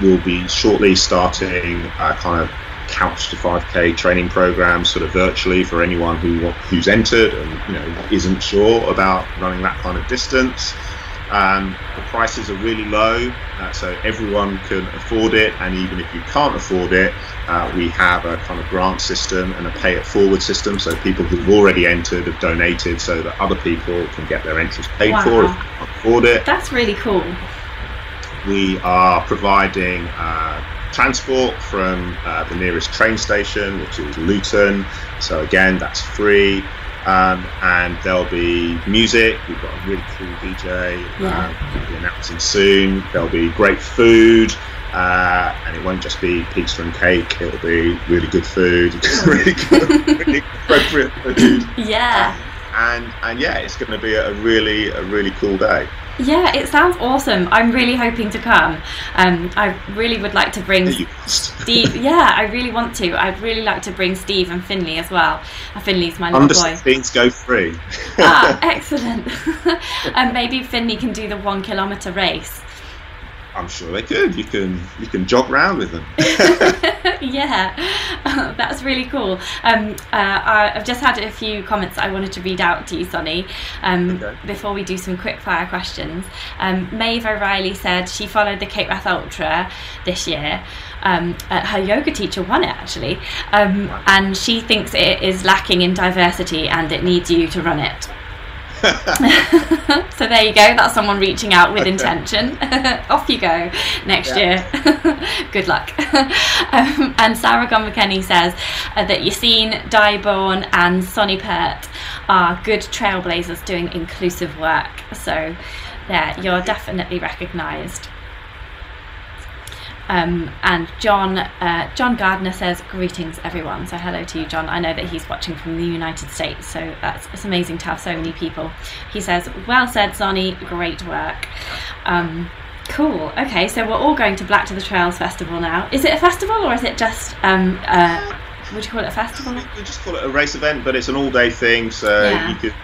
will be shortly starting a kind of couch to 5k training program sort of virtually for anyone who who's entered and you know isn't sure about running that kind of distance um, the prices are really low, uh, so everyone can afford it. And even if you can't afford it, uh, we have a kind of grant system and a pay it forward system. So people who've already entered have donated so that other people can get their entries paid Wow. for if they can't afford it. That's really cool. We are providing uh, transport from uh, the nearest train station, which is Luton. So again, that's free. Um, and there'll be music. We've got a really cool DJ. Yeah. Um, we'll announcing soon. There'll be great food. Uh, and it won't just be pizza and cake. It'll be really good food, really good, really appropriate food, Yeah. and and yeah, it's going to be a really a really cool day. Yeah, it sounds awesome. I'm really hoping to come. Um, I really would like to bring Steve. Yeah, I really want to. I'd really like to bring Steve and Finley as well. Uh, Finley's my little boy. 16s go free. ah, excellent. and maybe Finley can do the one kilometre race. I'm sure they could. You can you can jog round with them. yeah, that's really cool. Um, uh, I- I've just had a few comments I wanted to read out to you, Sonny, um, Okay. before we do some quick fire questions. Um, Maeve O'Reilly said she followed the Cape Wrath Ultra this year. Um, uh, her yoga teacher won it actually, um, and she thinks it is lacking in diversity and it needs you to run it. so there you go. That's someone reaching out with intention. Off you go next year. Good luck. um, and Sarah Gon McKenney says uh, that Yassine Diboun and Sonny Peart are good trailblazers doing inclusive work. So there, you're definitely recognised. Um, and John uh, John Gardner says greetings everyone. So hello to you, John. I know that he's watching from the United States, so that's it's amazing to have so many people. He says, "Well said, Sonny. Great work." Um, cool. Okay, so we're all going to Black to the Trails Festival now. Is it a festival or is it just um, uh, would you call it a festival? We just call it a race event, but it's an all-day thing, so Yeah. you could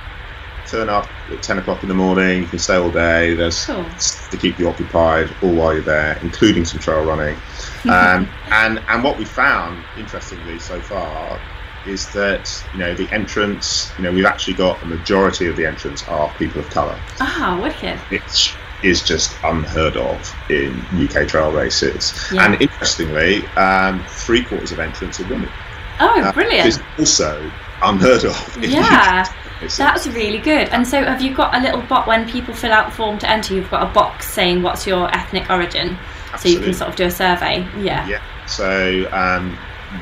turn up at 10 o'clock in the morning. You can stay all day. There's Cool. to keep you occupied all while you're there, including some trail running. Um, and and what we found, interestingly, so far, is that you know the entrance. You know, we've actually got a majority of the entrants are people of colour. Ah, wicked. Which is just unheard of in UK trail races. Yeah. And interestingly, um, three quarters of entrants are women. Oh, Uh, brilliant. Is also unheard of. Yeah. That's really good. And so, have you got a little bot when people fill out the form to enter? You've got a box saying what's your ethnic origin, so you can sort of do a survey. Yeah. Yeah. So um,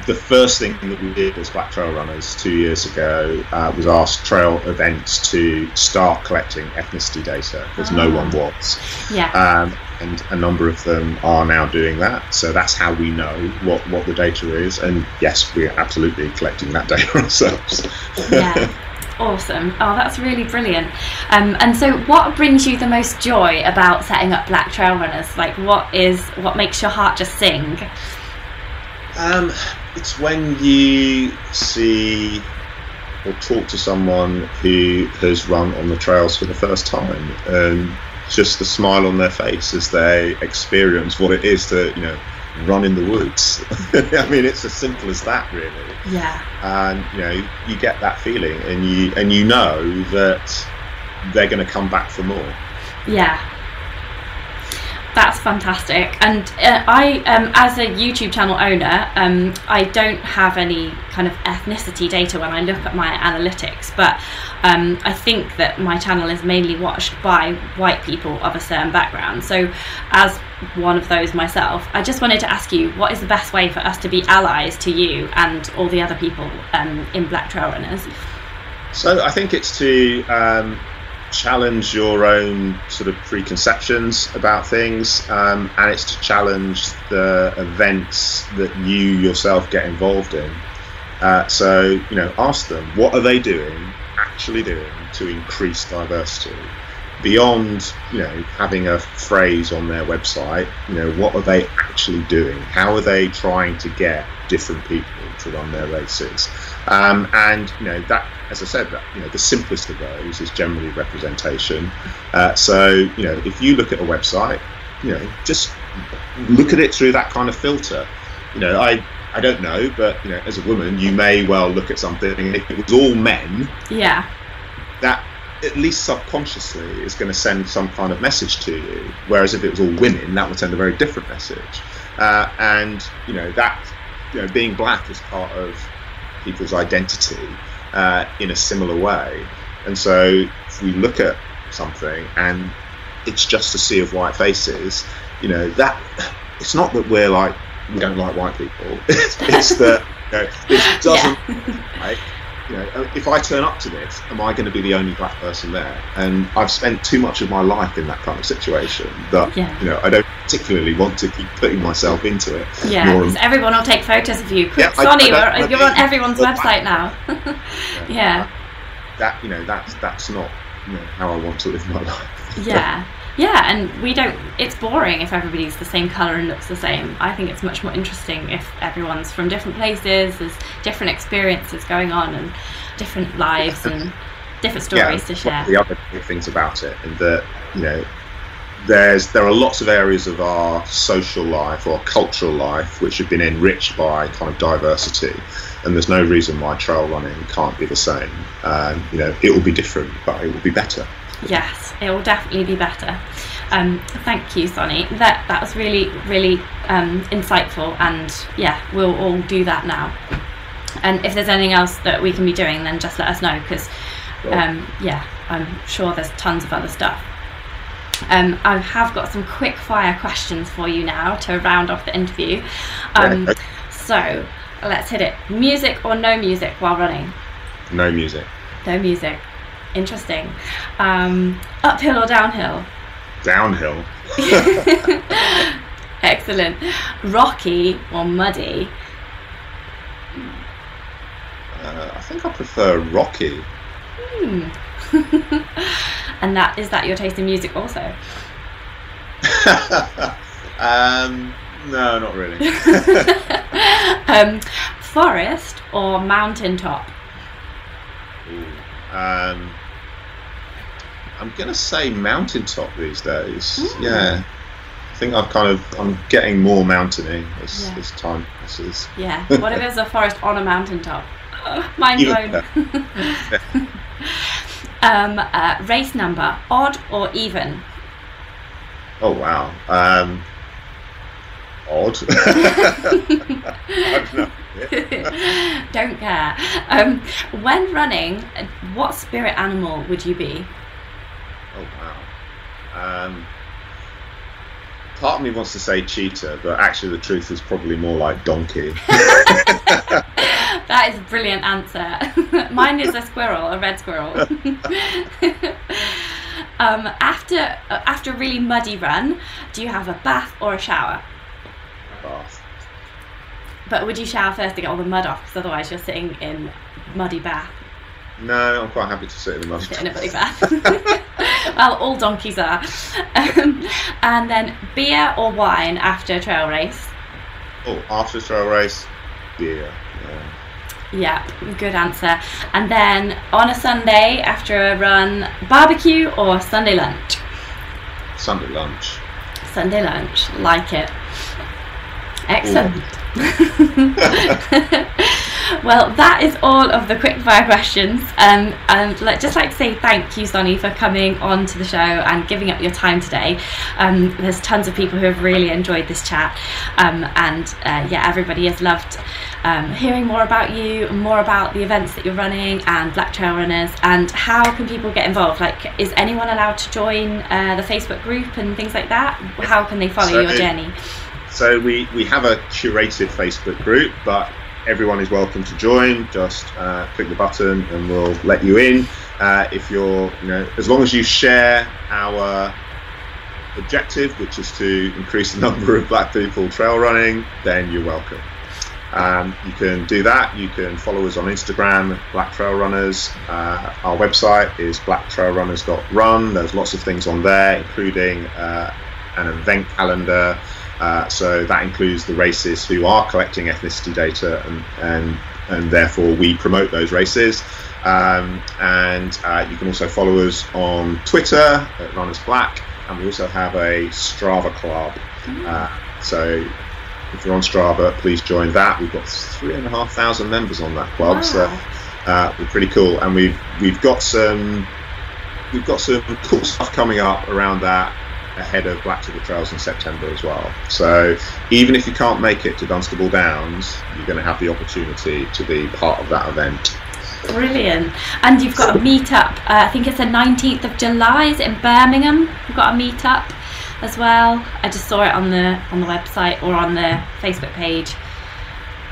the first thing that we did as Black Trail Runners two years ago uh, was ask trail events to start collecting ethnicity data because no one was. Yeah. Um, and a number of them are now doing that. So that's how we know what, what the data is. And yes, we're absolutely collecting that data ourselves. yeah. Awesome. Oh, that's really brilliant. Um, and so, what brings you the most joy about setting up Black Trail Runners? Like, what is what makes your heart just sing? Um, it's when you see or talk to someone who has run on the trails for the first time, and just the smile on their face as they experience what it is to, you know, run in the woods. I mean, it's as simple as that, really. Yeah. And you know, you get that feeling, and you and you know that they're going to come back for more. Yeah. That's fantastic. And uh, I, um, as a YouTube channel owner, um, I don't have any kind of ethnicity data when I look at my analytics, but um, I think that my channel is mainly watched by white people of a certain background. So, as one of those myself, I just wanted to ask you what is the best way for us to be allies to you and all the other people um, in Black Trail Runners? So I think it's to um, challenge your own sort of preconceptions about things, um, and it's to challenge the events that you yourself get involved in. Uh, so you know, ask them what are they doing, actually doing to increase diversity beyond you know having a phrase on their website. You know, what are they actually doing? How are they trying to get different people to run their races? Um, and you know that, as I said, that you know the simplest of those is generally representation. Uh, so you know if you look at a website, you know just look at it through that kind of filter. You know I. I don't know, but you know, as a woman, you may well look at something, and if it was all men, Yeah. that at least subconsciously is going to send some kind of message to you. Whereas if it was all women, that would send a very different message. Uh, and you know that you know being black is part of people's identity uh, in a similar way. And so if we look at something and it's just a sea of white faces, you know that it's not that we're like we don't like white people. it's, it's that you know, it doesn't like you know, uh, if I turn up to this, am I going to be the only black person there? And I've spent too much of my life in that kind of situation that Yeah. you know I don't particularly want to keep putting myself into it. Yeah, because everyone will take photos of you. Quick, Yeah, Sonny, I I you're on everyone's website now. yeah, that you know that's that's not you know, how I want to live my life. yeah, yeah. And we don't. It's boring if everybody's the same color and looks the same. I think it's much more interesting if everyone's from different places. There's different experiences going on and different lives and different stories to share. The other things about it, and that you know, there's there are lots of areas of our social life or cultural life which have been enriched by kind of diversity, and there's no reason why trail running can't be the same. Um, you know, it will be different, but it will be better. Yes, it will definitely be better. Um, thank you, Sonny. That that was really, really um, insightful, and yeah, we'll all do that now. And if there's anything else that we can be doing, then just let us know because, um, yeah, I'm sure there's tons of other stuff. Um, I have got some quick fire questions for you now to round off the interview. Um, so let's hit it. Music or no music while running? No music, No music. Interesting. Um, uphill or downhill? downhill, Excellent. Rocky or muddy? uh, I think I prefer rocky. Hmm. And that is that your taste in music also? um, no, not really. um, forest or mountaintop? Ooh, um, I'm gonna say mountaintop these days. Yeah, I think I've kind of I'm getting more mountainy as, Yeah. as time passes. Yeah. What if there's a forest on a mountaintop? Mind Even blown. um, uh, race number, odd or even? Oh wow. Um, odd. Don't care. Um, when running, what spirit animal would you be? Um, part of me wants to say cheetah, but actually the truth is probably more like donkey. That is a brilliant answer. Mine is a squirrel, a red squirrel. um, after uh, after a really muddy run, do you have a bath or a shower? A bath. But would you shower first to get all the mud off? Because otherwise, you're sitting in muddy bath. No, I'm quite happy to sit in the mud. Sit in a bath. well, all donkeys are. Um, and then beer or wine after a trail race. Oh, after a trail race, beer. Yeah. Yeah, good answer. And then on a Sunday after a run, barbecue or Sunday lunch? Sunday lunch. Sunday lunch, like it. Excellent. well, that is all of the quickfire questions. Um, and like, just like to say thank you, Sonny, for coming on to the show and giving up your time today. Um, there's tons of people who have really enjoyed this chat, um, and uh, yeah, everybody has loved um, hearing more about you, more about the events that you're running, and Black Trail Runners. And how can people get involved? Like, is anyone allowed to join uh, the Facebook group and things like that? How can they follow So- your journey? So we, we have a curated Facebook group, but everyone is welcome to join. Just uh, click the button and we'll let you in. Uh, if you're, you know, as long as you share our objective, which is to increase the number of black people trail running, then you're welcome. Um, you can do that. You can follow us on Instagram, Black Trail Runners. Uh, our website is blacktrailrunners.run. There's lots of things on there, including uh, an event calendar. Uh, so that includes the races who are collecting ethnicity data, and and, and therefore we promote those races. Um, and uh, you can also follow us on Twitter at Runners Black, and we also have a Strava club. Uh, so if you're on Strava, please join that. We've got three and a half thousand members on that club, so uh, we're pretty cool. And we've we've got some we've got some cool stuff coming up around that ahead of Black the Trails in September as well. So even if you can't make it to Dunstable Downs, you're going to have the opportunity to be part of that event. Brilliant. And you've got a meetup. Uh, I think it's the 19th of July. Is in Birmingham? You've got a meetup as well. I just saw it on the on the website or on the Facebook page.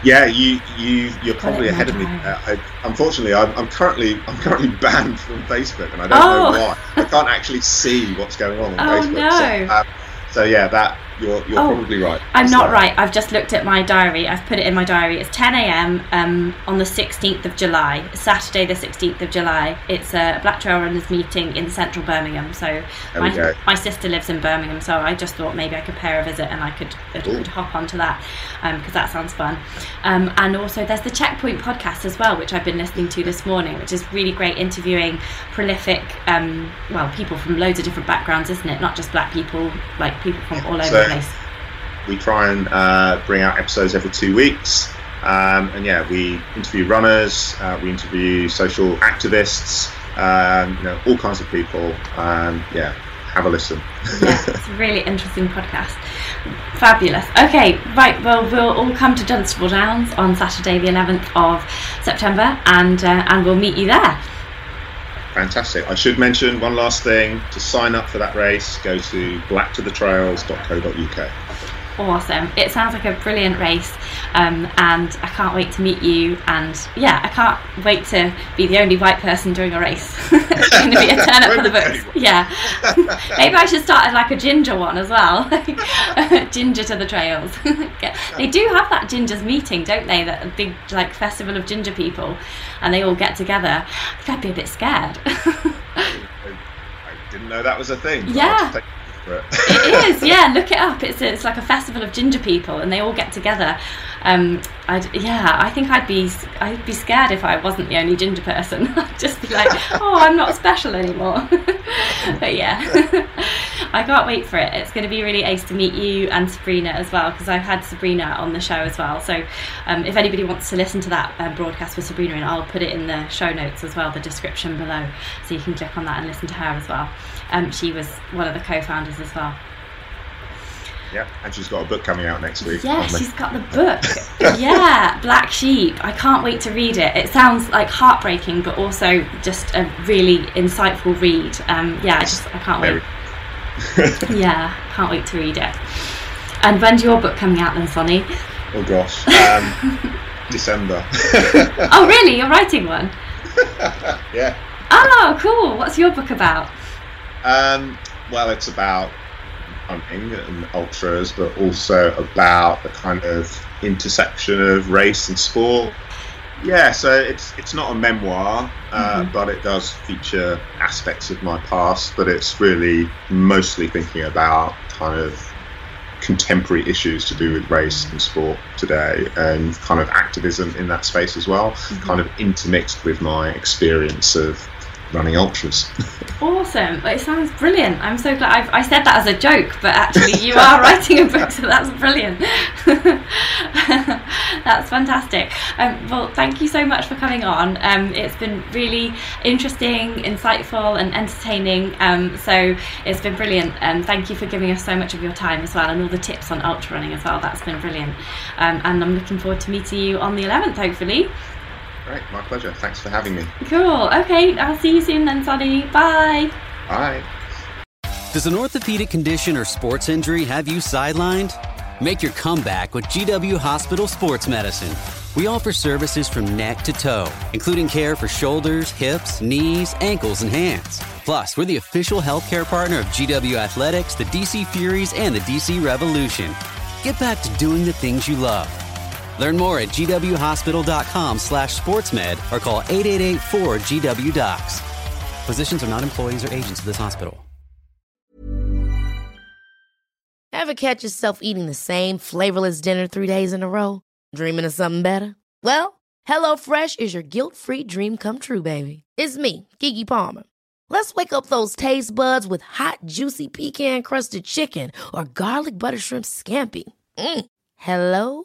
Yeah, you you you're probably ahead of me. Uh, I, unfortunately, I'm, I'm currently I'm currently banned from Facebook, and I don't Oh. know why. I can't actually see what's going on on Oh, Facebook. no. So, um, so yeah, that you're you're Oh, probably right. I'm It's not right. I've just looked at my diary. I've put it in my diary. It's 10 a.m. Um, on the 16th of July, Saturday, the 16th of July. It's a Black Trail Runners meeting in central Birmingham. So my, my sister lives in Birmingham, so I just thought maybe I could pay her a visit and I could, I could hop onto that because that sounds fun. Um, and also, there's the Checkpoint podcast as well, which I've been listening to this morning, which is really great interviewing prolific, um, well, people from loads of different backgrounds, isn't it? Not just black people, like people from all over So- place. we try and uh, bring out episodes every two weeks. Um, and yeah, we interview runners, uh, we interview social activists, um, you know, all kinds of people. Um, yeah, have a listen. yeah, it's a really interesting podcast. Fabulous. Okay, right. Well, we'll all come to Dunstable Downs on Saturday, the 11th of September, and uh, and we'll meet you there. Fantastic. I should mention one last thing. To sign up for that race, go to blacktothetrails.co.uk. Awesome. It sounds like a brilliant race, um, and I can't wait to meet you. And yeah, I can't wait to be the only white person doing a race. it's going to be a turn up for the books. Yeah. Maybe I should start like a ginger one as well. ginger to the trails. They do have that gingers meeting, don't they? That a big like festival of ginger people, and they all get together. I think I'd be a bit scared. I didn't know that was a thing. Yeah. I'll just take your word for it. it is, yeah. Look it up. It's it's like a festival of ginger people, and they all get together. Um, I'd yeah. I think I'd be I'd be scared if I wasn't the only ginger person. I'd just be like, oh, I'm not special anymore. but yeah, I can't wait for it. It's going to be really ace to meet you and Sabrina as well because I've had Sabrina on the show as well. So um, if anybody wants to listen to that um, broadcast with Sabrina, and I'll put it in the show notes as well, the description below, so you can click on that and listen to her as well. Um, she was one of the co-founders as well. yeah, and she's got a book coming out next week. Yeah, she's got the book. yeah, Black Sheep. I can't wait to read it. It sounds like heartbreaking, but also just a really insightful read. Um, yeah, I just I can't wait. Yeah, can't wait to read it. And when's your book coming out then, Sonny? Oh gosh. Um, December. Oh, really? You're writing one? yeah. Oh, cool. What's your book about? Um, well, it's about hunting and ultras, but also about the kind of intersection of race and sport. Yeah, so it's it's not a memoir, uh, Mhm. but it does feature aspects of my past. But it's really mostly thinking about kind of contemporary issues to do with race and sport today, and kind of activism in that space as well, kind of intermixed with my experience of running ultras. Awesome. It sounds brilliant. I'm so glad. I've, I said that as a joke, but actually, you are writing a book, so that's brilliant. that's fantastic. Um, well, thank you so much for coming on. Um, it's been really interesting, insightful, and entertaining. Um, so it's been brilliant. And thank you for giving us so much of your time as well, and all the tips on ultra running as well. That's been brilliant. Um, and I'm looking forward to meeting you on the 11th, hopefully. Great, my pleasure. Thanks for having me. Cool. Okay, I'll see you soon then, Sonny. Bye. Bye. Does an orthopedic condition or sports injury have you sidelined? Make your comeback with GW Hospital Sports Medicine. We offer services from neck to toe, including care for shoulders, hips, knees, ankles, and hands. Plus, we're the official healthcare partner of GW Athletics, the DC Furies, and the DC Revolution. Get back to doing the things you love. Learn more at gwhospital.com slash sportsmed or call 888-4GW-DOCS. Physicians are not employees or agents of this hospital. Ever catch yourself eating the same flavorless dinner three days in a row? Dreaming of something better? Well, HelloFresh is your guilt-free dream come true, baby. It's me, Keke Palmer. Let's wake up those taste buds with hot, juicy pecan-crusted chicken or garlic butter shrimp scampi. Mm. Hello